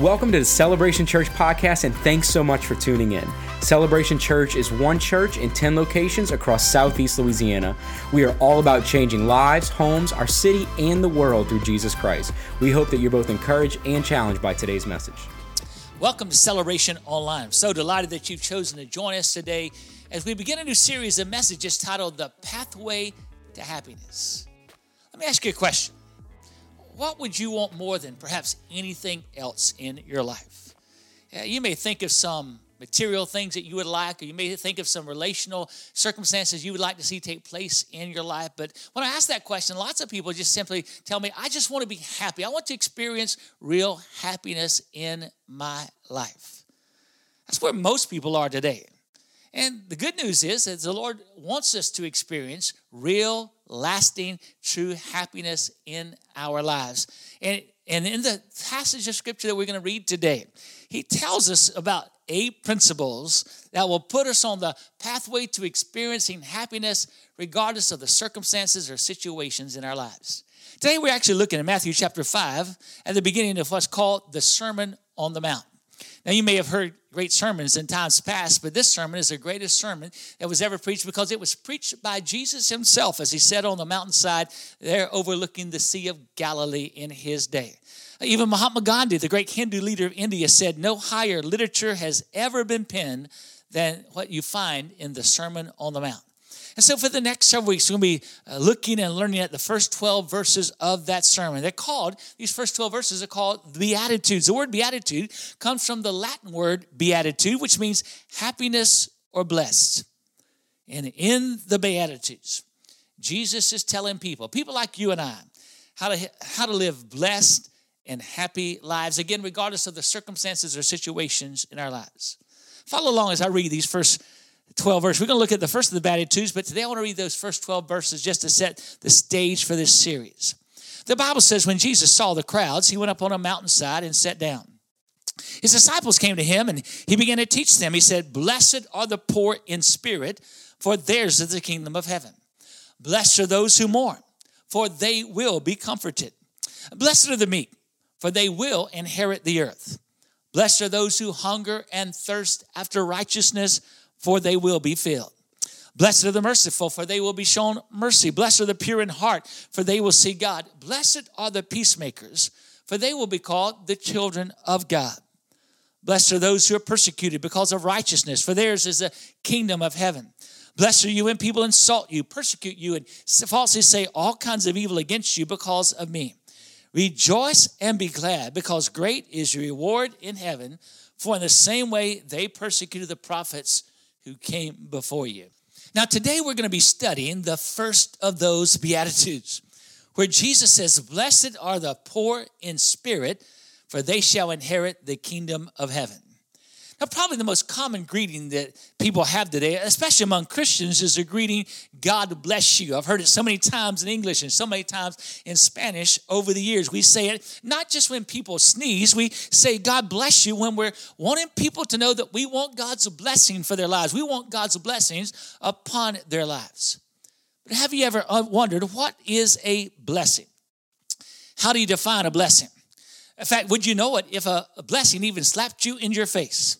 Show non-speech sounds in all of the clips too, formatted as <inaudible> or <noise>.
Welcome to the Celebration Church podcast, and thanks so much for tuning in. Celebration Church is one church in 10 locations across southeast Louisiana. We are all about changing lives, homes, our city, and the world through Jesus Christ. We hope that you're both encouraged and challenged by today's message. Welcome to Celebration Online. I'm so delighted that you've chosen to join us today as we begin a new series of messages titled The Pathway to Happiness. Let me ask you a question what would you want more than perhaps anything else in your life? You may think of some material things that you would like, or you may think of some relational circumstances you would like to see take place in your life. But when I ask that question, lots of people just simply tell me, I just want to be happy. I want to experience real happiness in my life. That's where most people are today. And the good news is that the Lord wants us to experience real, lasting, true happiness in our lives. And, and in the passage of scripture that we're going to read today, he tells us about eight principles that will put us on the pathway to experiencing happiness regardless of the circumstances or situations in our lives. Today, we're actually looking at Matthew chapter 5 at the beginning of what's called the Sermon on the Mount. Now, you may have heard great sermons in times past, but this sermon is the greatest sermon that was ever preached because it was preached by Jesus himself as he sat on the mountainside there overlooking the Sea of Galilee in his day. Even Mahatma Gandhi, the great Hindu leader of India, said, No higher literature has ever been penned than what you find in the Sermon on the Mount. And so, for the next several weeks, we're going to be uh, looking and learning at the first 12 verses of that sermon. They're called, these first 12 verses are called Beatitudes. The word Beatitude comes from the Latin word beatitude, which means happiness or blessed. And in the Beatitudes, Jesus is telling people, people like you and I, how to, how to live blessed and happy lives, again, regardless of the circumstances or situations in our lives. Follow along as I read these first 12 verses. We're going to look at the first of the Beatitudes, but today I want to read those first 12 verses just to set the stage for this series. The Bible says when Jesus saw the crowds, he went up on a mountainside and sat down. His disciples came to him and he began to teach them. He said, Blessed are the poor in spirit, for theirs is the kingdom of heaven. Blessed are those who mourn, for they will be comforted. Blessed are the meek, for they will inherit the earth. Blessed are those who hunger and thirst after righteousness for they will be filled. Blessed are the merciful, for they will be shown mercy. Blessed are the pure in heart, for they will see God. Blessed are the peacemakers, for they will be called the children of God. Blessed are those who are persecuted because of righteousness, for theirs is the kingdom of heaven. Blessed are you when people insult you, persecute you, and falsely say all kinds of evil against you because of me. Rejoice and be glad, because great is your reward in heaven. For in the same way they persecuted the prophets who came before you. Now, today we're going to be studying the first of those Beatitudes, where Jesus says, Blessed are the poor in spirit, for they shall inherit the kingdom of heaven. Probably the most common greeting that people have today, especially among Christians, is the greeting, God bless you. I've heard it so many times in English and so many times in Spanish over the years. We say it not just when people sneeze, we say, God bless you when we're wanting people to know that we want God's blessing for their lives. We want God's blessings upon their lives. But have you ever uh, wondered what is a blessing? How do you define a blessing? In fact, would you know it if a blessing even slapped you in your face?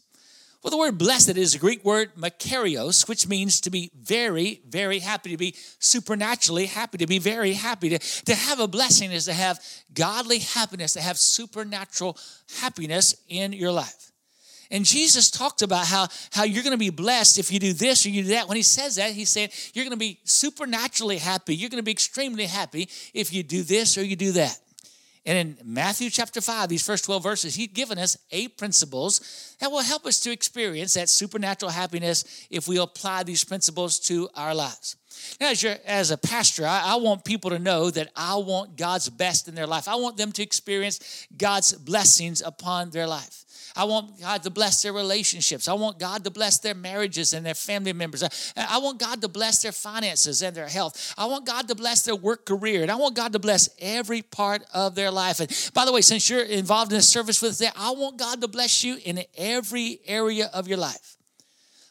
Well, the word blessed is a Greek word makarios, which means to be very, very happy, to be supernaturally happy, to be very happy. To, to have a blessing is to have godly happiness, to have supernatural happiness in your life. And Jesus talked about how, how you're going to be blessed if you do this or you do that. When he says that, he's saying you're going to be supernaturally happy. You're going to be extremely happy if you do this or you do that. And in Matthew chapter 5, these first 12 verses, he'd given us eight principles that will help us to experience that supernatural happiness if we apply these principles to our lives. As, as a pastor, I, I want people to know that I want God's best in their life. I want them to experience God's blessings upon their life. I want God to bless their relationships. I want God to bless their marriages and their family members. I want God to bless their finances and their health. I want God to bless their work career. And I want God to bless every part of their life. And by the way, since you're involved in a service with us, there, I want God to bless you in every area of your life.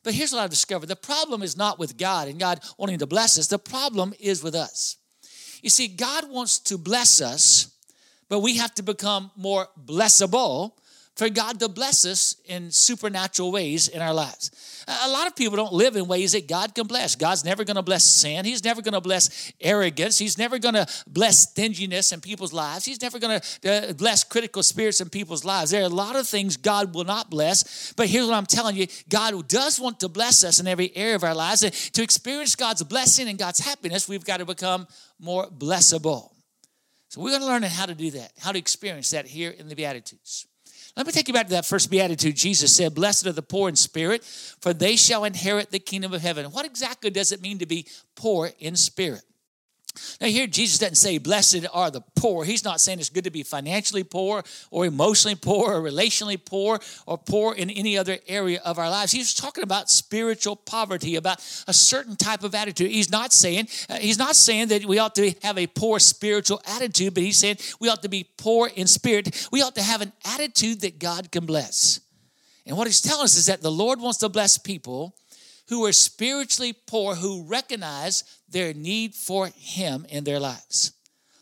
But here's what I've discovered the problem is not with God and God wanting to bless us, the problem is with us. You see, God wants to bless us, but we have to become more blessable for God to bless us in supernatural ways in our lives. A lot of people don't live in ways that God can bless. God's never going to bless sin. He's never going to bless arrogance. He's never going to bless stinginess in people's lives. He's never going to uh, bless critical spirits in people's lives. There are a lot of things God will not bless. But here's what I'm telling you God does want to bless us in every area of our lives. And to experience God's blessing and God's happiness, we've got to become more blessable. So we're going to learn how to do that, how to experience that here in the Beatitudes. Let me take you back to that first beatitude. Jesus said, Blessed are the poor in spirit, for they shall inherit the kingdom of heaven. What exactly does it mean to be poor in spirit? Now, here Jesus doesn't say, Blessed are the poor. He's not saying it's good to be financially poor or emotionally poor or relationally poor or poor in any other area of our lives. He's talking about spiritual poverty, about a certain type of attitude. He's not saying, uh, he's not saying that we ought to have a poor spiritual attitude, but he's saying we ought to be poor in spirit. We ought to have an attitude that God can bless. And what he's telling us is that the Lord wants to bless people who are spiritually poor, who recognize their need for Him in their lives.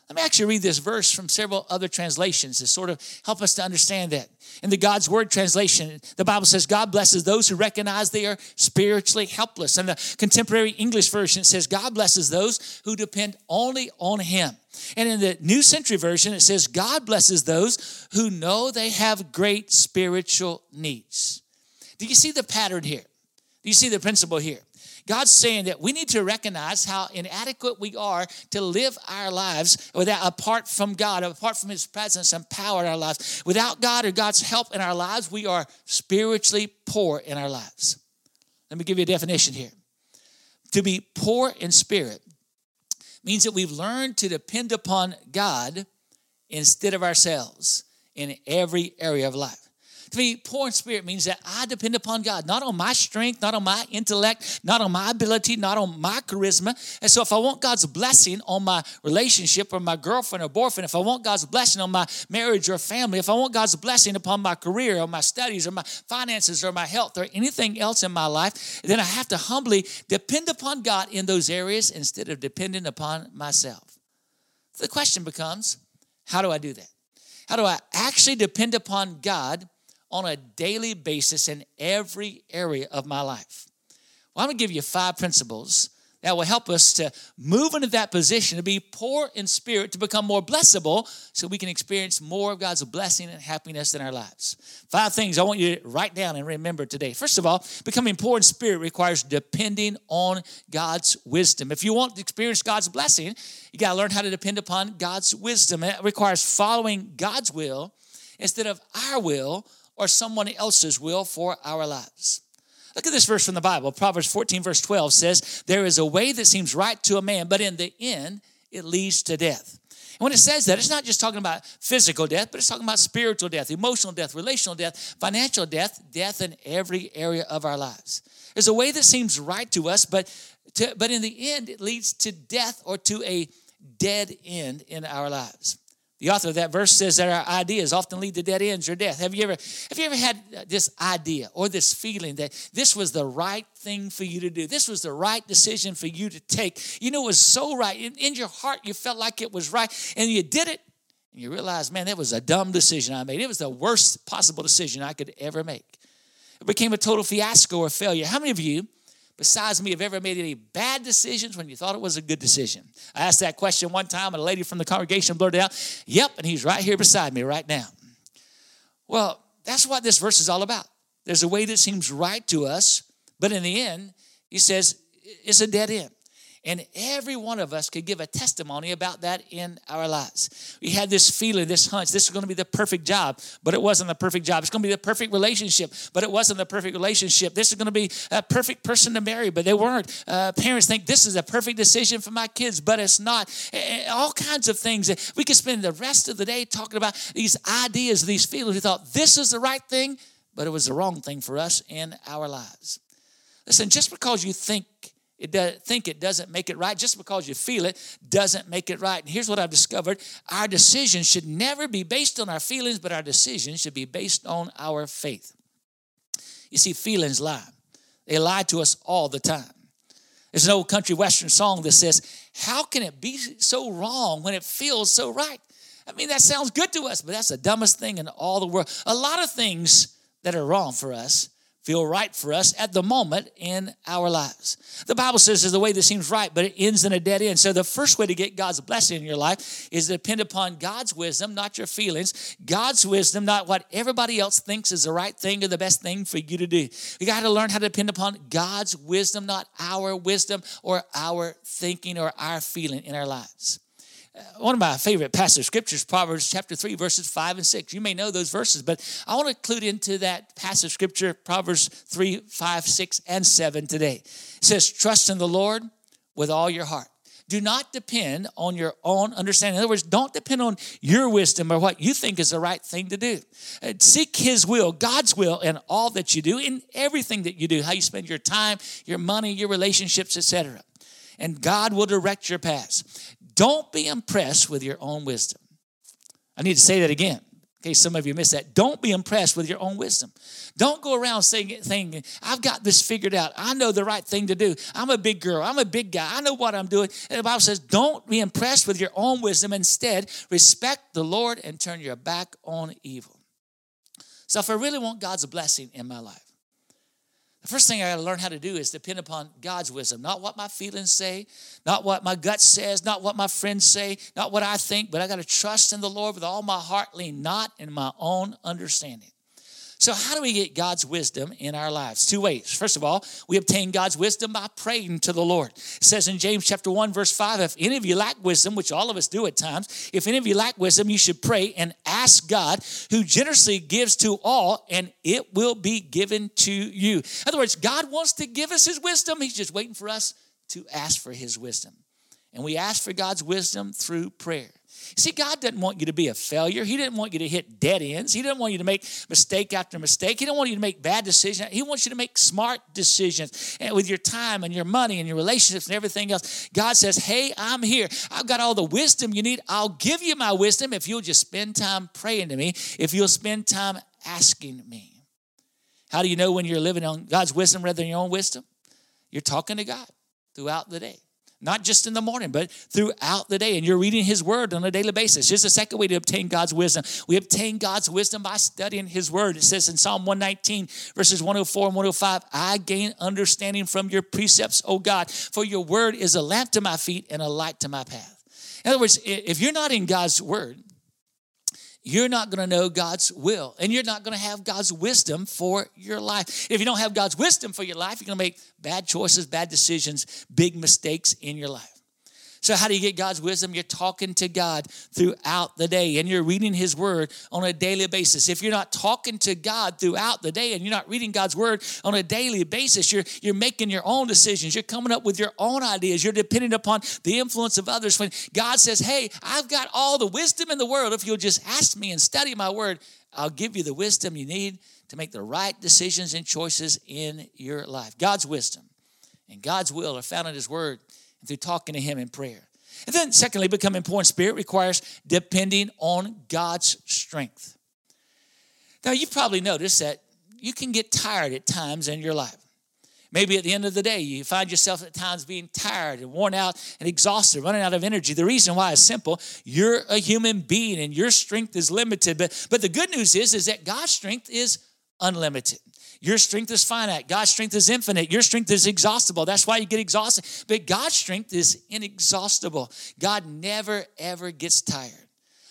Let me actually read this verse from several other translations to sort of help us to understand that. In the God's Word translation, the Bible says, God blesses those who recognize they are spiritually helpless. And the contemporary English version says, God blesses those who depend only on Him. And in the New Century Version, it says, God blesses those who know they have great spiritual needs. Do you see the pattern here? You see the principle here? God's saying that we need to recognize how inadequate we are to live our lives without apart from God, apart from His presence and power in our lives. Without God or God's help in our lives, we are spiritually poor in our lives. Let me give you a definition here. To be poor in spirit means that we've learned to depend upon God instead of ourselves in every area of life. To be poor in spirit means that I depend upon God, not on my strength, not on my intellect, not on my ability, not on my charisma. And so if I want God's blessing on my relationship or my girlfriend or boyfriend, if I want God's blessing on my marriage or family, if I want God's blessing upon my career or my studies or my finances or my health or anything else in my life, then I have to humbly depend upon God in those areas instead of depending upon myself. The question becomes, how do I do that? How do I actually depend upon God on a daily basis in every area of my life. Well, I'm going to give you five principles that will help us to move into that position to be poor in spirit, to become more blessable, so we can experience more of God's blessing and happiness in our lives. Five things I want you to write down and remember today. First of all, becoming poor in spirit requires depending on God's wisdom. If you want to experience God's blessing, you got to learn how to depend upon God's wisdom. It requires following God's will instead of our will or someone else's will for our lives. Look at this verse from the Bible. Proverbs 14, verse 12 says, There is a way that seems right to a man, but in the end, it leads to death. And when it says that, it's not just talking about physical death, but it's talking about spiritual death, emotional death, relational death, financial death, death in every area of our lives. There's a way that seems right to us, but, to, but in the end, it leads to death or to a dead end in our lives. The author of that verse says that our ideas often lead to dead ends or death. Have you ever have you ever had uh, this idea or this feeling that this was the right thing for you to do? This was the right decision for you to take. You know, it was so right. In, in your heart, you felt like it was right, and you did it, and you realized, man, that was a dumb decision I made. It was the worst possible decision I could ever make. It became a total fiasco or failure. How many of you? Besides me have ever made any bad decisions when you thought it was a good decision? I asked that question one time, and a lady from the congregation blurted out, Yep, and he's right here beside me right now. Well, that's what this verse is all about. There's a way that seems right to us, but in the end, he says it's a dead end. And every one of us could give a testimony about that in our lives. We had this feeling, this hunch, this is going to be the perfect job, but it wasn't the perfect job. It's going to be the perfect relationship, but it wasn't the perfect relationship. This is going to be a perfect person to marry, but they weren't. Uh, parents think this is a perfect decision for my kids, but it's not. All kinds of things. We could spend the rest of the day talking about these ideas, these feelings. We thought this is the right thing, but it was the wrong thing for us in our lives. Listen, just because you think it does, think it doesn't make it right. Just because you feel it doesn't make it right. And here's what I've discovered our decisions should never be based on our feelings, but our decisions should be based on our faith. You see, feelings lie, they lie to us all the time. There's an old country western song that says, How can it be so wrong when it feels so right? I mean, that sounds good to us, but that's the dumbest thing in all the world. A lot of things that are wrong for us feel right for us at the moment in our lives. The Bible says is the way that seems right, but it ends in a dead end. So the first way to get God's blessing in your life is to depend upon God's wisdom, not your feelings. God's wisdom, not what everybody else thinks is the right thing or the best thing for you to do. You got to learn how to depend upon God's wisdom, not our wisdom or our thinking or our feeling in our lives one of my favorite passage scriptures, Proverbs chapter 3, verses 5 and 6. You may know those verses, but I want to include into that passage scripture, Proverbs 3, 5, 6, and 7 today. It says, Trust in the Lord with all your heart. Do not depend on your own understanding. In other words, don't depend on your wisdom or what you think is the right thing to do. Uh, seek His will, God's will, in all that you do, in everything that you do, how you spend your time, your money, your relationships, etc and God will direct your paths. Don't be impressed with your own wisdom. I need to say that again. In case some of you missed that. Don't be impressed with your own wisdom. Don't go around saying, thinking, I've got this figured out. I know the right thing to do. I'm a big girl. I'm a big guy. I know what I'm doing. And the Bible says, don't be impressed with your own wisdom. Instead, respect the Lord and turn your back on evil. So if I really want God's blessing in my life, the first thing I got to learn how to do is depend upon God's wisdom, not what my feelings say, not what my gut says, not what my friends say, not what I think, but I got to trust in the Lord with all my heart, lean not in my own understanding. So, how do we get God's wisdom in our lives? Two ways. First of all, we obtain God's wisdom by praying to the Lord. It says in James chapter 1, verse 5, if any of you lack wisdom, which all of us do at times, if any of you lack wisdom, you should pray and ask God, who generously gives to all, and it will be given to you. In other words, God wants to give us his wisdom. He's just waiting for us to ask for his wisdom. And we ask for God's wisdom through prayer. See, God doesn't want you to be a failure. He didn't want you to hit dead ends. He didn't want you to make mistake after mistake. He didn't want you to make bad decisions. He wants you to make smart decisions with your time and your money and your relationships and everything else. God says, Hey, I'm here. I've got all the wisdom you need. I'll give you my wisdom if you'll just spend time praying to me, if you'll spend time asking me. How do you know when you're living on God's wisdom rather than your own wisdom? You're talking to God throughout the day not just in the morning, but throughout the day. And you're reading His Word on a daily basis. Here's the second way to obtain God's wisdom. We obtain God's wisdom by studying His Word. It says in Psalm 119, verses 104 and 105, I gain understanding from your precepts, O God, for your Word is a lamp to my feet and a light to my path. In other words, if you're not in God's Word, you're not going to know God's will and you're not going to have God's wisdom for your life. If you don't have God's wisdom for your life, you're going to make bad choices, bad decisions, big mistakes in your life. So, how do you get God's wisdom? You're talking to God throughout the day and you're reading His Word on a daily basis. If you're not talking to God throughout the day and you're not reading God's Word on a daily basis, you're, you're making your own decisions. You're coming up with your own ideas. You're depending upon the influence of others. When God says, Hey, I've got all the wisdom in the world, if you'll just ask me and study my Word, I'll give you the wisdom you need to make the right decisions and choices in your life. God's wisdom and God's will are found in His Word and through talking to Him in prayer. And then, secondly, becoming poor in spirit requires depending on God's strength. Now, you've probably noticed that you can get tired at times in your life. Maybe at the end of the day, you find yourself at times being tired and worn out and exhausted, running out of energy. The reason why is simple. You're a human being and your strength is limited. But, but the good news is, is that God's strength is unlimited. Your strength is finite. God's strength is infinite. Your strength is exhaustible. That's why you get exhausted. But God's strength is inexhaustible. God never, ever gets tired.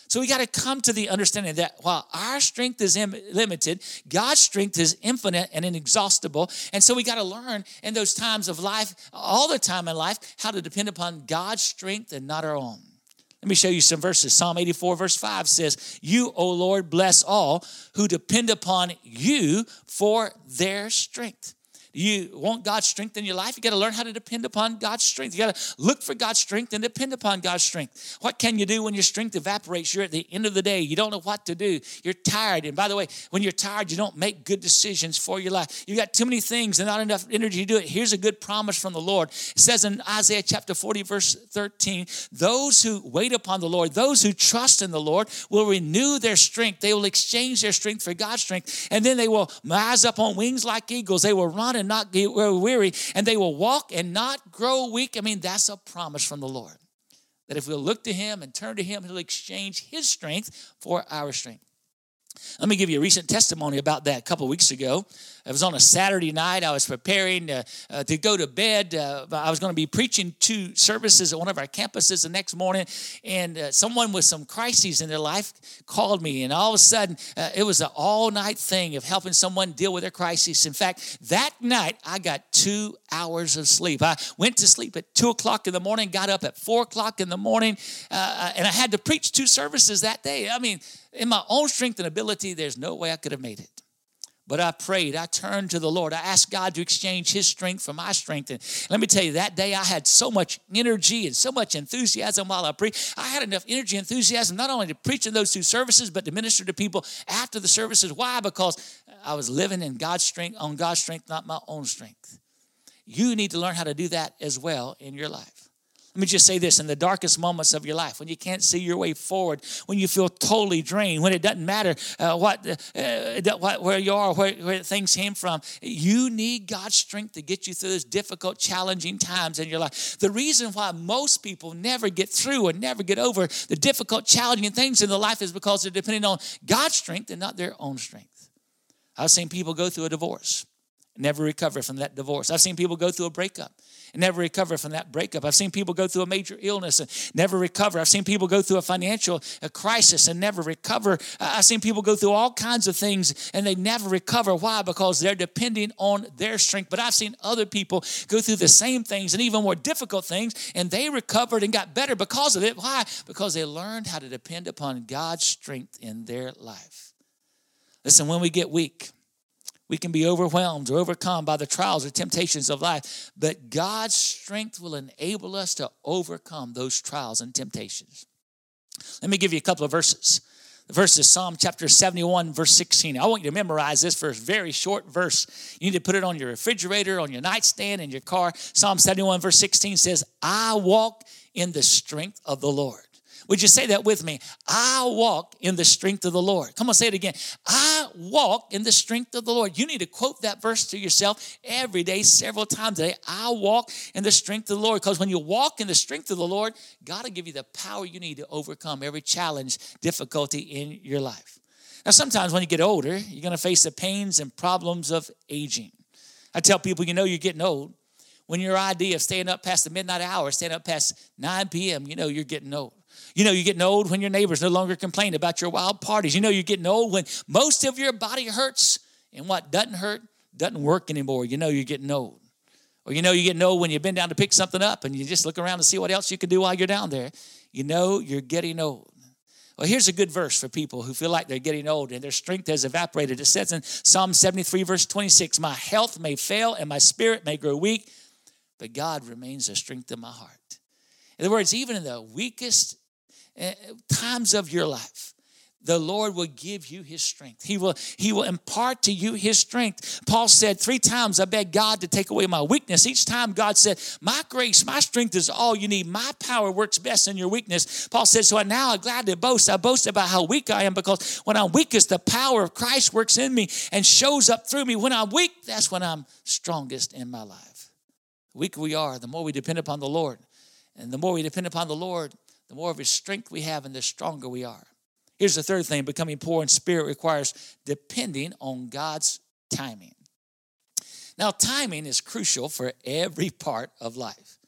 So we got to come to the understanding that while our strength is limited, God's strength is infinite and inexhaustible. And so we got to learn in those times of life, all the time in life, how to depend upon God's strength and not our own. Let me show you some verses. Psalm 84, verse 5 says, You, O Lord, bless all who depend upon you for their strength you want God's strength in your life, you got to learn how to depend upon God's strength. You got to look for God's strength and depend upon God's strength. What can you do when your strength evaporates? You're at the end of the day. You don't know what to do. You're tired. And by the way, when you're tired, you don't make good decisions for your life. You got too many things and not enough energy to do it. Here's a good promise from the Lord. It says in Isaiah chapter 40, verse 13, those who wait upon the Lord, those who trust in the Lord, will renew their strength. They will exchange their strength for God's strength. And then they will rise up on wings like eagles. They will run and not grow weary, and they will walk and not grow weak. I mean, that's a promise from the Lord. That if we'll look to Him and turn to Him, He'll exchange His strength for our strength. Let me give you a recent testimony about that a couple weeks ago. It was on a Saturday night. I was preparing uh, uh, to go to bed. Uh, I was going to be preaching two services at one of our campuses the next morning, and uh, someone with some crises in their life called me. And all of a sudden, uh, it was an all night thing of helping someone deal with their crisis. In fact, that night, I got two hours of sleep. I went to sleep at two o'clock in the morning, got up at four o'clock in the morning, uh, and I had to preach two services that day. I mean, in my own strength and ability, there's no way I could have made it. But I prayed, I turned to the Lord. I asked God to exchange His strength for my strength. And let me tell you, that day I had so much energy and so much enthusiasm while I preached. I had enough energy and enthusiasm not only to preach in those two services, but to minister to people after the services. Why? Because I was living in God's strength, on God's strength, not my own strength. You need to learn how to do that as well in your life. Let me just say this in the darkest moments of your life, when you can't see your way forward, when you feel totally drained, when it doesn't matter uh, what, uh, what, where you are, where, where things came from, you need God's strength to get you through those difficult, challenging times in your life. The reason why most people never get through or never get over the difficult, challenging things in their life is because they're depending on God's strength and not their own strength. I've seen people go through a divorce, never recover from that divorce. I've seen people go through a breakup and never recover from that breakup. I've seen people go through a major illness and never recover. I've seen people go through a financial a crisis and never recover. I've seen people go through all kinds of things and they never recover. Why? Because they're depending on their strength. But I've seen other people go through the same things and even more difficult things and they recovered and got better because of it. Why? Because they learned how to depend upon God's strength in their life. Listen, when we get weak, we can be overwhelmed or overcome by the trials or temptations of life, but God's strength will enable us to overcome those trials and temptations. Let me give you a couple of verses. The verse is Psalm chapter 71, verse 16. I want you to memorize this verse, very short verse. You need to put it on your refrigerator, on your nightstand, in your car. Psalm 71, verse 16 says, I walk in the strength of the Lord. Would you say that with me? I walk in the strength of the Lord. Come on, say it again. I walk in the strength of the Lord. You need to quote that verse to yourself every day, several times a day. I walk in the strength of the Lord. Because when you walk in the strength of the Lord, God will give you the power you need to overcome every challenge, difficulty in your life. Now, sometimes when you get older, you're going to face the pains and problems of aging. I tell people, you know, you're getting old. When your idea of staying up past the midnight hour, staying up past 9 p.m., you know you're getting old. You know, you're getting old when your neighbors no longer complain about your wild parties. You know, you're getting old when most of your body hurts and what doesn't hurt doesn't work anymore. You know, you're getting old. Or you know, you're getting old when you've been down to pick something up and you just look around to see what else you can do while you're down there. You know, you're getting old. Well, here's a good verse for people who feel like they're getting old and their strength has evaporated. It says in Psalm 73, verse 26, My health may fail and my spirit may grow weak, but God remains the strength of my heart. In other words, even in the weakest Eh, times of your life the lord will give you his strength. He will he will impart to you his strength. Paul said three times i begged god to take away my weakness. Each time god said my grace my strength is all you need. My power works best in your weakness. Paul said so now i'm glad to boast i boast about how weak i am because when i'm weakest the power of christ works in me and shows up through me. When i'm weak that's when i'm strongest in my life. The weaker we are the more we depend upon the lord. And the more we depend upon the lord the more of his strength we have and the stronger we are. Here's the third thing becoming poor in spirit requires depending on God's timing. Now, timing is crucial for every part of life.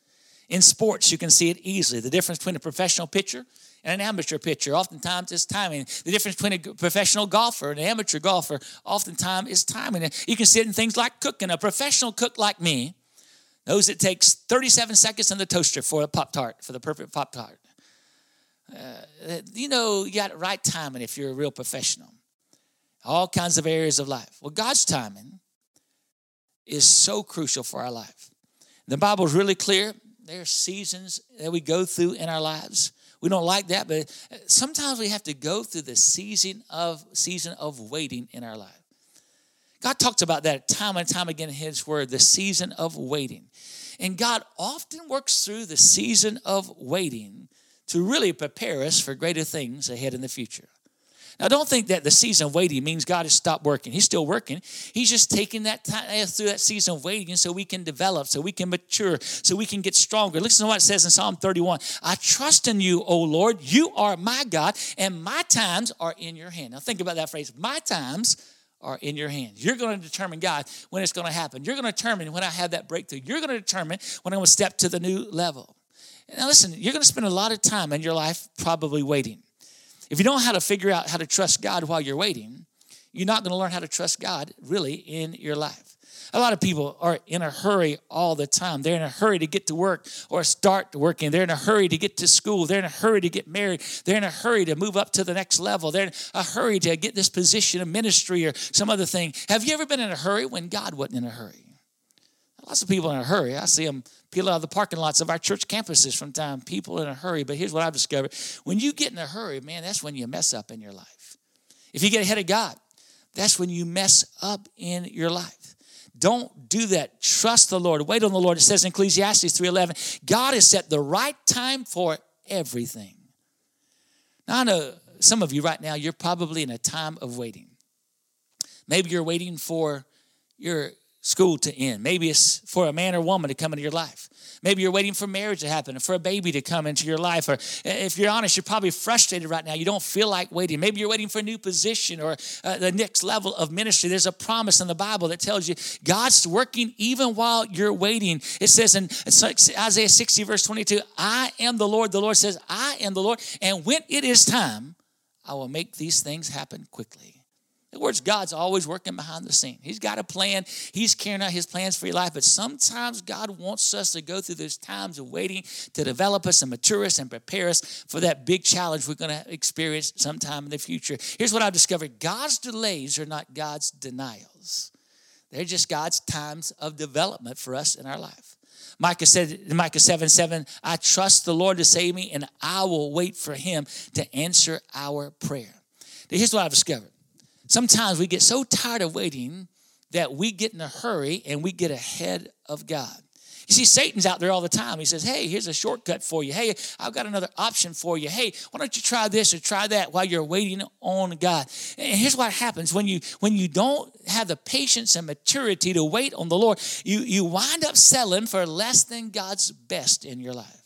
In sports, you can see it easily. The difference between a professional pitcher and an amateur pitcher, oftentimes, is timing. The difference between a professional golfer and an amateur golfer, oftentimes, is timing. You can see it in things like cooking. A professional cook like me knows it takes 37 seconds in the toaster for a Pop Tart, for the perfect Pop Tart. Uh, you know, you got right timing if you're a real professional. All kinds of areas of life. Well, God's timing is so crucial for our life. The Bible is really clear. There are seasons that we go through in our lives. We don't like that, but sometimes we have to go through the season of season of waiting in our life. God talks about that time and time again in His Word, the season of waiting. And God often works through the season of waiting to really prepare us for greater things ahead in the future. Now, don't think that the season of waiting means God has stopped working. He's still working. He's just taking that time through that season of waiting so we can develop, so we can mature, so we can get stronger. Listen to what it says in Psalm 31 I trust in you, O Lord. You are my God, and my times are in your hand. Now, think about that phrase my times are in your hands. You're going to determine, God, when it's going to happen. You're going to determine when I have that breakthrough. You're going to determine when I'm going to step to the new level. Now, listen, you're going to spend a lot of time in your life probably waiting. If you don't know how to figure out how to trust God while you're waiting, you're not going to learn how to trust God really in your life. A lot of people are in a hurry all the time. They're in a hurry to get to work or start working. They're in a hurry to get to school. They're in a hurry to get married. They're in a hurry to move up to the next level. They're in a hurry to get this position of ministry or some other thing. Have you ever been in a hurry when God wasn't in a hurry? Lots of people in a hurry. I see them peel out of the parking lots of our church campuses from time. People in a hurry. But here's what I've discovered: when you get in a hurry, man, that's when you mess up in your life. If you get ahead of God, that's when you mess up in your life. Don't do that. Trust the Lord. Wait on the Lord. It says in Ecclesiastes 3:11, God has set the right time for everything. Now I know some of you right now, you're probably in a time of waiting. Maybe you're waiting for your school to end. Maybe it's for a man or woman to come into your life. Maybe you're waiting for marriage to happen, or for a baby to come into your life. Or if you're honest, you're probably frustrated right now. You don't feel like waiting. Maybe you're waiting for a new position or uh, the next level of ministry. There's a promise in the Bible that tells you God's working even while you're waiting. It says in Isaiah 60, verse 22, I am the Lord. The Lord says, I am the Lord. And when it is time, I will make these things happen quickly. In other words, God's always working behind the scene. He's got a plan. He's carrying out his plans for your life. But sometimes God wants us to go through those times of waiting to develop us and mature us and prepare us for that big challenge we're going to experience sometime in the future. Here's what I've discovered God's delays are not God's denials, they're just God's times of development for us in our life. Micah said Micah 7 7, I trust the Lord to save me, and I will wait for him to answer our prayer. Now, here's what I've discovered Sometimes we get so tired of waiting that we get in a hurry and we get ahead of God. You see, Satan's out there all the time. He says, Hey, here's a shortcut for you. Hey, I've got another option for you. Hey, why don't you try this or try that while you're waiting on God? And here's what happens when you when you don't have the patience and maturity to wait on the Lord, you, you wind up selling for less than God's best in your life.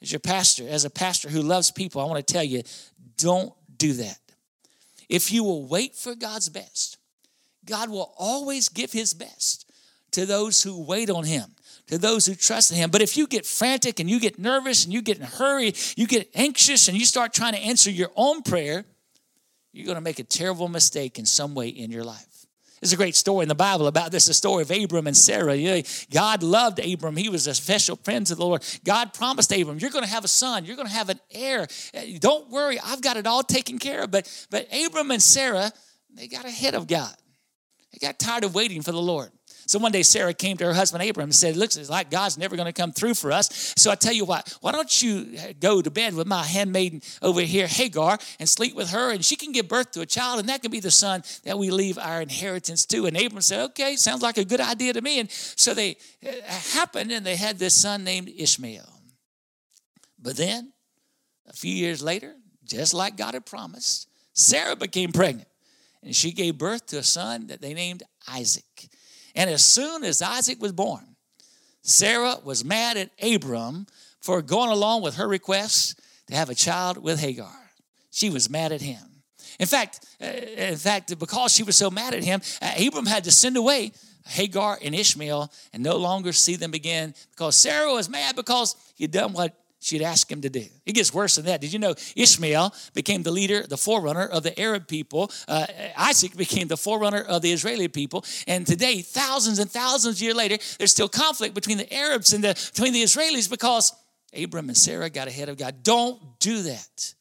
As your pastor, as a pastor who loves people, I want to tell you, don't do that. If you will wait for God's best, God will always give his best to those who wait on him, to those who trust in him. But if you get frantic and you get nervous and you get in a hurry, you get anxious and you start trying to answer your own prayer, you're going to make a terrible mistake in some way in your life. There's a great story in the Bible about this, the story of Abram and Sarah. God loved Abram. He was a special friend to the Lord. God promised Abram, you're going to have a son. You're going to have an heir. Eh, don't worry, I've got it all taken care of. But, but Abram and Sarah, they got ahead of God. They got tired of waiting for the Lord. So one day Sarah came to her husband Abram and said, Looks like God's never going to come through for us. So I tell you what, why don't you go to bed with my handmaiden over here, Hagar, and sleep with her, and she can give birth to a child, and that can be the son that we leave our inheritance to. And Abram said, Okay, sounds like a good idea to me. And so they happened, and they had this son named Ishmael. But then, a few years later, just like God had promised, Sarah became pregnant, and she gave birth to a son that they named Isaac. And as soon as Isaac was born, Sarah was mad at Abram for going along with her request to have a child with Hagar. She was mad at him. In fact, uh, in fact, because she was so mad at him, uh, Abram had to send away Hagar and Ishmael and no longer see them again because Sarah was mad because he'd done what she'd ask him to do. It gets worse than that. Did you know Ishmael became the leader, the forerunner of the Arab people? Uh, Isaac became the forerunner of the Israeli people. And today, thousands and thousands of years later, there's still conflict between the Arabs and the, between the Israelis because Abram and Sarah got ahead of God. Don't do that.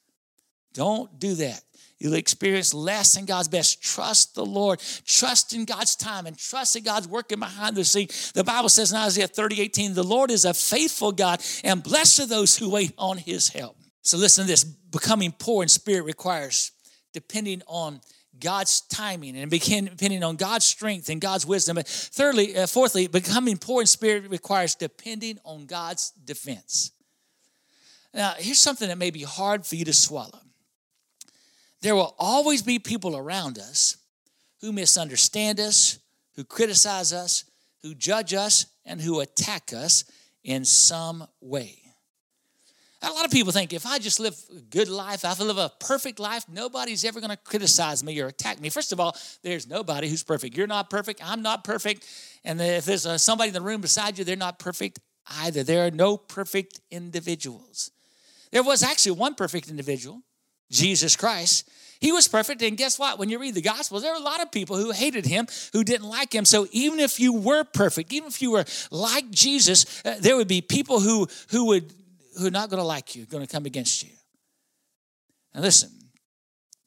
Don't do that. You'll experience less than God's best. Trust the Lord. Trust in God's time and trust that God's working behind the scene. The Bible says in Isaiah 30, 18, the Lord is a faithful God and blessed are those who wait on his help. So listen to this. Becoming poor in spirit requires depending on God's timing and depending on God's strength and God's wisdom. But thirdly, uh, fourthly, becoming poor in spirit requires depending on God's defense. Now, here's something that may be hard for you to swallow there will always be people around us who misunderstand us, who criticize us, who judge us, and who attack us in some way. A lot of people think if I just live a good life, if I live a perfect life, nobody's ever going to criticize me or attack me. First of all, there's nobody who's perfect. You're not perfect. I'm not perfect. And if there's uh, somebody in the room beside you, they're not perfect either. There are no perfect individuals. There was actually one perfect individual, Jesus Christ. He was perfect. And guess what? When you read the Gospels, there are a lot of people who hated him, who didn't like him. So even if you were perfect, even if you were like Jesus, uh, there would be people who, who, would, who are not going to like you, going to come against you. Now listen,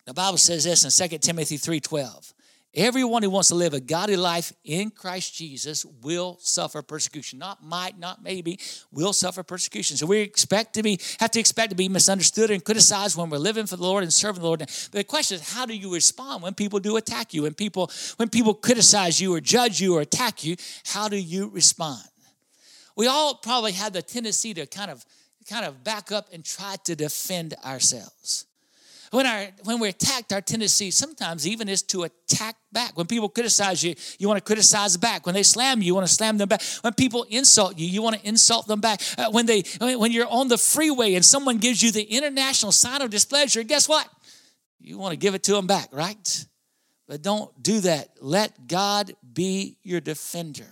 the Bible says this in 2 Timothy 3.12. Everyone who wants to live a godly life in Christ Jesus will suffer persecution. Not might, not maybe, will suffer persecution. So we expect to be, have to expect to be misunderstood and criticized when we're living for the Lord and serving the Lord. But the question is, how do you respond when people do attack you? When people, when people criticize you or judge you or attack you, how do you respond? We all probably have the tendency to kind of kind of back up and try to defend ourselves. When, our, when we're attacked, our tendency sometimes even is to attack back. When people criticize you, you want to criticize back. When they slam you, you want to slam them back. When people insult you, you want to insult them back. Uh, when, they, when you're on the freeway and someone gives you the international sign of displeasure, guess what? You want to give it to them back, right? But don't do that. Let God be your defender.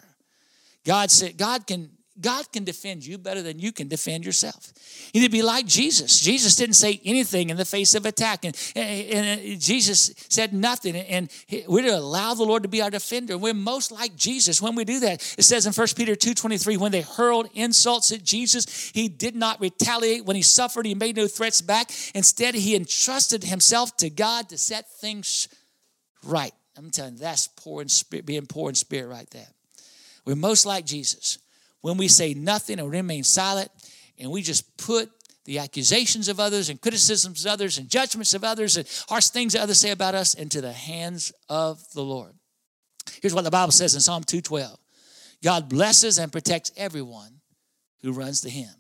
God said, God can God can defend you better than you can defend yourself. You need to be like Jesus. Jesus didn't say anything in the face of attack, and, and, and Jesus said nothing. And we're to allow the Lord to be our defender. We're most like Jesus when we do that. It says in 1 Peter 2.23, when they hurled insults at Jesus, he did not retaliate. When he suffered, he made no threats back. Instead, he entrusted himself to God to set things right. I'm telling you, that's poor in spirit, being poor in spirit right there. We're most like Jesus when we say nothing and remain silent and we just put the accusations of others and criticisms of others and judgments of others and harsh things that others say about us into the hands of the Lord. Here's what the Bible says in Psalm 212 God blesses and protects everyone who runs to him.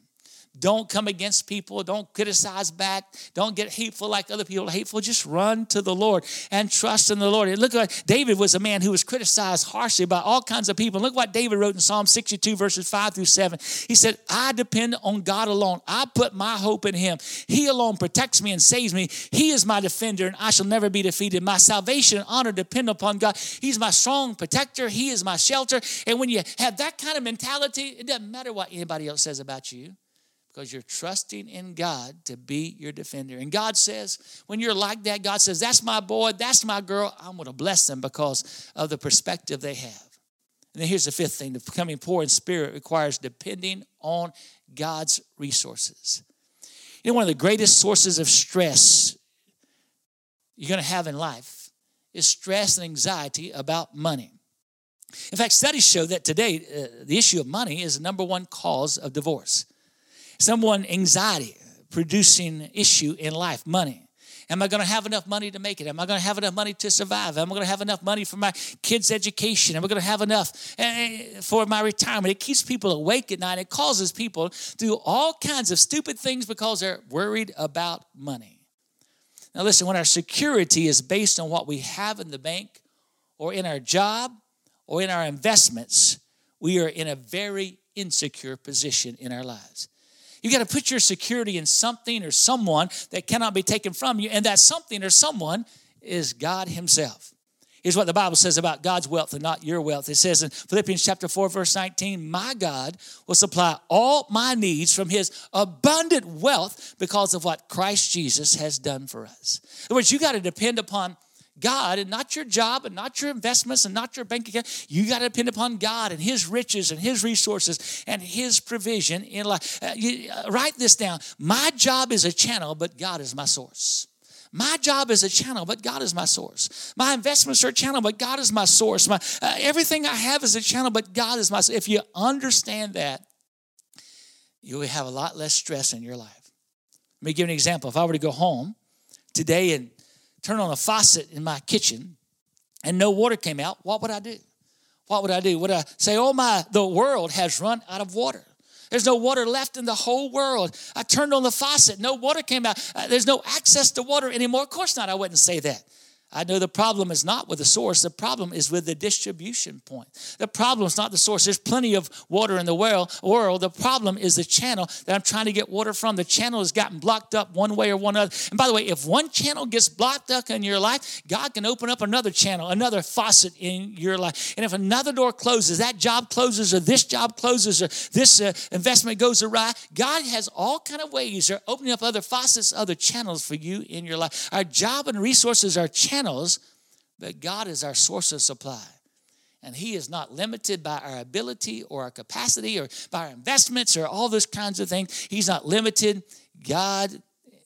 Don't come against people. Don't criticize back. Don't get hateful like other people hateful. Just run to the Lord and trust in the Lord. And look David was a man who was criticized harshly by all kinds of people. Look what David wrote in Psalm 62, verses 5 through 7. He said, I depend on God alone. I put my hope in him. He alone protects me and saves me. He is my defender, and I shall never be defeated. My salvation and honor depend upon God. He's my strong protector. He is my shelter. And when you have that kind of mentality, it doesn't matter what anybody else says about you because you're trusting in God to be your defender. And God says, when you're like that, God says, That's my boy, that's my girl. I'm going to bless them because of the perspective they have. And then here's the fifth thing becoming poor in spirit requires depending on God's resources. You know, one of the greatest sources of stress you're going to have in life is stress and anxiety about money. In fact, studies show that today uh, the issue of money is the number one cause of divorce someone anxiety producing issue in life money Am I going to have enough money to make it? Am I going to have enough money to survive? Am I going to have enough money for my kids' education? Am I going to have enough eh, for my retirement? It keeps people awake at night. It causes people to do all kinds of stupid things because they're worried about money. Now, listen, when our security is based on what we have in the bank or in our job or in our investments, we are in a very insecure position in our lives. You got to put your security in something or someone that cannot be taken from you, and that something or someone is God Himself. Here's what the Bible says about God's wealth and not your wealth. It says in Philippians chapter 4, verse 19, My God will supply all my needs from his abundant wealth because of what Christ Jesus has done for us. In other words, you got to depend upon God and not your job and not your investments and not your bank account. You got to depend upon God and His riches and His resources and His provision in life. Uh, you, uh, write this down. My job is a channel, but God is my source. My job is a channel, but God is my source. My investments are a channel, but God is my source. My, uh, everything I have is a channel, but God is my source. If you understand that, you will have a lot less stress in your life. Let me give an example. If I were to go home today and turn on a faucet in my kitchen and no water came out, what would I do? What would I do? Would I say, oh my, the world has run out of water? There's no water left in the whole world. I turned on the faucet, no water came out. Uh, there's no access to water anymore. Of course not, I wouldn't say that. I know the problem is not with the source, the problem is with the distribution point. The problem is not the source. There's plenty of water in the world. The problem is the channel that I'm trying to get water from. The channel has gotten blocked up one way or one other. And by the way, if one channel gets blocked up in your life, God can open up another channel, another faucet in your life. And if another door closes, that job closes, or this job closes, or this uh, investment goes awry, God has all kind of ways of opening up other faucets, other channels for you in your life. Our job and resources are channels channels, but God is our source of supply. And He is not limited by our ability or our capacity or by our investments or all those kinds of things. He's not limited. God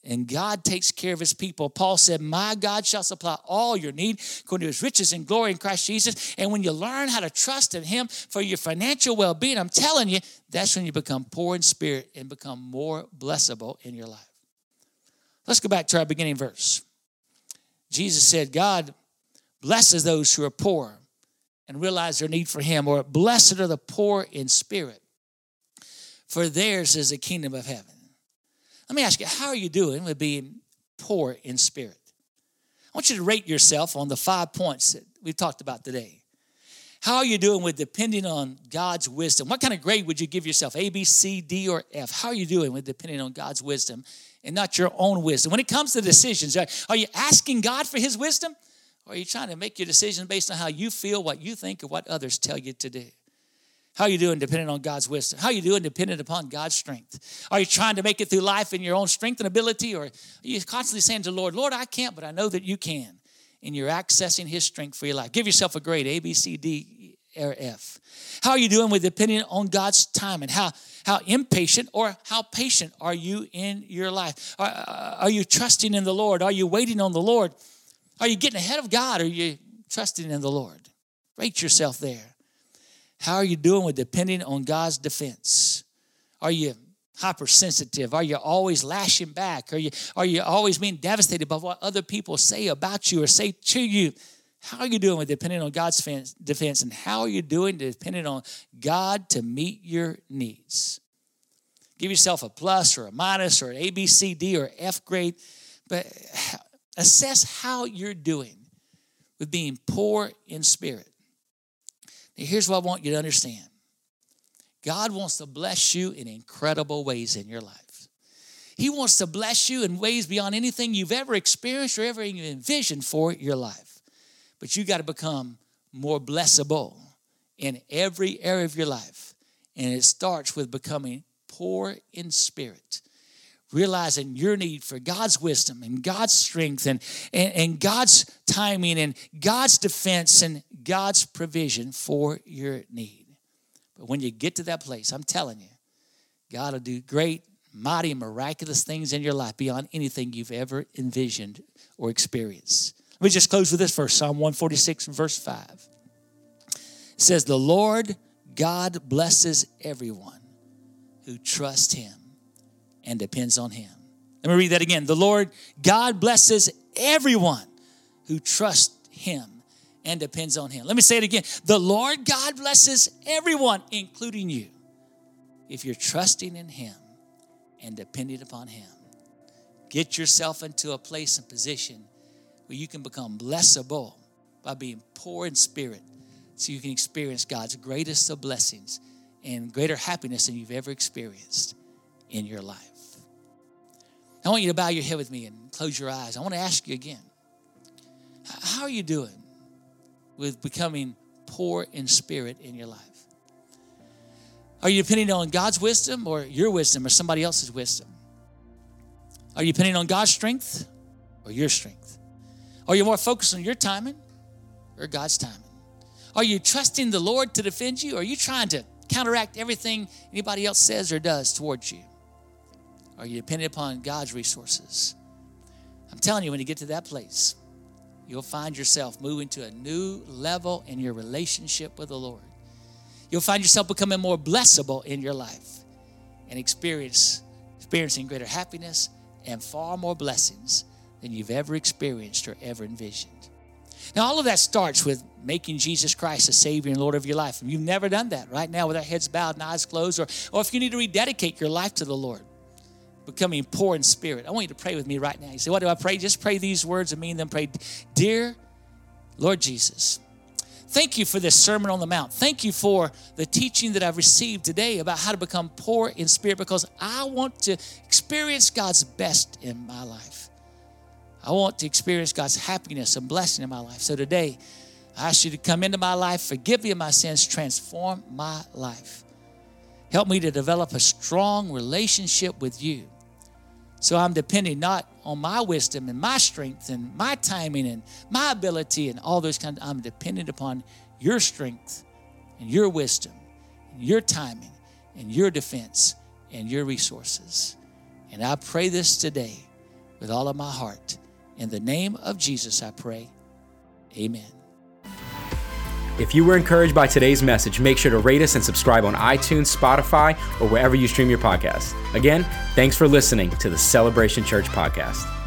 and God takes care of his people. Paul said, My God shall supply all your need according to his riches and glory in Christ Jesus. And when you learn how to trust in him for your financial well being, I'm telling you, that's when you become poor in spirit and become more blessable in your life. Let's go back to our beginning verse. Jesus said, God blesses those who are poor and realize their need for Him, or blessed are the poor in spirit, for theirs is the kingdom of heaven. Let me ask you, how are you doing with being poor in spirit? I want you to rate yourself on the five points that we've talked about today. How are you doing with depending on God's wisdom? What kind of grade would you give yourself? A, B, C, D, or F? How are you doing with depending on God's wisdom and not your own wisdom. When it comes to decisions, are you asking God for His wisdom? Or are you trying to make your decision based on how you feel, what you think, or what others tell you to do? How are you doing depending on God's wisdom? How are you doing dependent upon God's strength? Are you trying to make it through life in your own strength and ability? Or are you constantly saying to the Lord, Lord, I can't, but I know that you can. And you're accessing His strength for your life. Give yourself a grade A, B, C, D, or F. How are you doing with depending on God's time and how how impatient or how patient are you in your life? Are, are you trusting in the Lord? Are you waiting on the Lord? Are you getting ahead of God? Are you trusting in the Lord? Rate yourself there. How are you doing with depending on God's defense? Are you hypersensitive? Are you always lashing back? Are you, are you always being devastated by what other people say about you or say to you? How are you doing with depending on God's defense? And how are you doing depending on God to meet your needs? Give yourself a plus or a minus or an A, B, C, D or F grade, but <sighs> assess how you're doing with being poor in spirit. Now, here's what I want you to understand God wants to bless you in incredible ways in your life. He wants to bless you in ways beyond anything you've ever experienced or ever envisioned for your life. But you got to become more blessable in every area of your life. And it starts with becoming poor in spirit realizing your need for God's wisdom and God's strength and, and, and, God's timing and God's defense and God's provision for your need. But when you get to that place, I'm telling you, God will do great, mighty, miraculous things in your life beyond anything you've ever envisioned or experienced. Let me just close with this verse Psalm 146, verse 5. It says, The Lord God blesses everyone who trusts him and depends on him. Let me read that again. The Lord God blesses everyone who trusts him and depends on him. Let me say it again. The Lord God blesses everyone, including you, if you're trusting in him and depending upon him. Get yourself into a place and position where you can become blessable by being poor in spirit so you can experience God's greatest of blessings and greater happiness than you've ever experienced in your life. I want you to bow your head with me and close your eyes. I want to ask you again how are you doing with becoming poor in spirit in your life? Are you depending on God's wisdom or your wisdom or somebody else's wisdom? Are you depending on God's strength or your strength? Are you more focused on your timing or God's timing? Are you trusting the Lord to defend you? Or are you trying to counteract everything anybody else says or does towards you? Are you dependent upon God's resources? I'm telling you, when you get to that place, you'll find yourself moving to a new level in your relationship with the Lord. You'll find yourself becoming more blessable in your life and experience experiencing greater happiness and far more blessings than you've ever experienced or ever envisioned. Now, all of that starts with making Jesus Christ the Savior and Lord of your life. If you've never done that right now with our heads bowed and eyes closed, or, or if you need to rededicate your life to the Lord, becoming poor in spirit, I want you to pray with me right now. You say, What do I pray? Just pray these words and mean them. Pray, Dear Lord Jesus, thank you for this Sermon on the Mount. Thank you for the teaching that I've received today about how to become poor in spirit because I want to experience God's best in my life. I want to experience God's happiness and blessing in my life. So today, I ask you to come into my life, forgive me of my sins, transform my life. Help me to develop a strong relationship with you. So I'm depending not on my wisdom and my strength and my timing and my ability and all those kinds. I'm dependent upon your strength and your wisdom and your timing and your defense and your resources. And I pray this today with all of my heart. In the name of Jesus, I pray. Amen. If you were encouraged by today's message, make sure to rate us and subscribe on iTunes, Spotify, or wherever you stream your podcast. Again, thanks for listening to the Celebration Church podcast.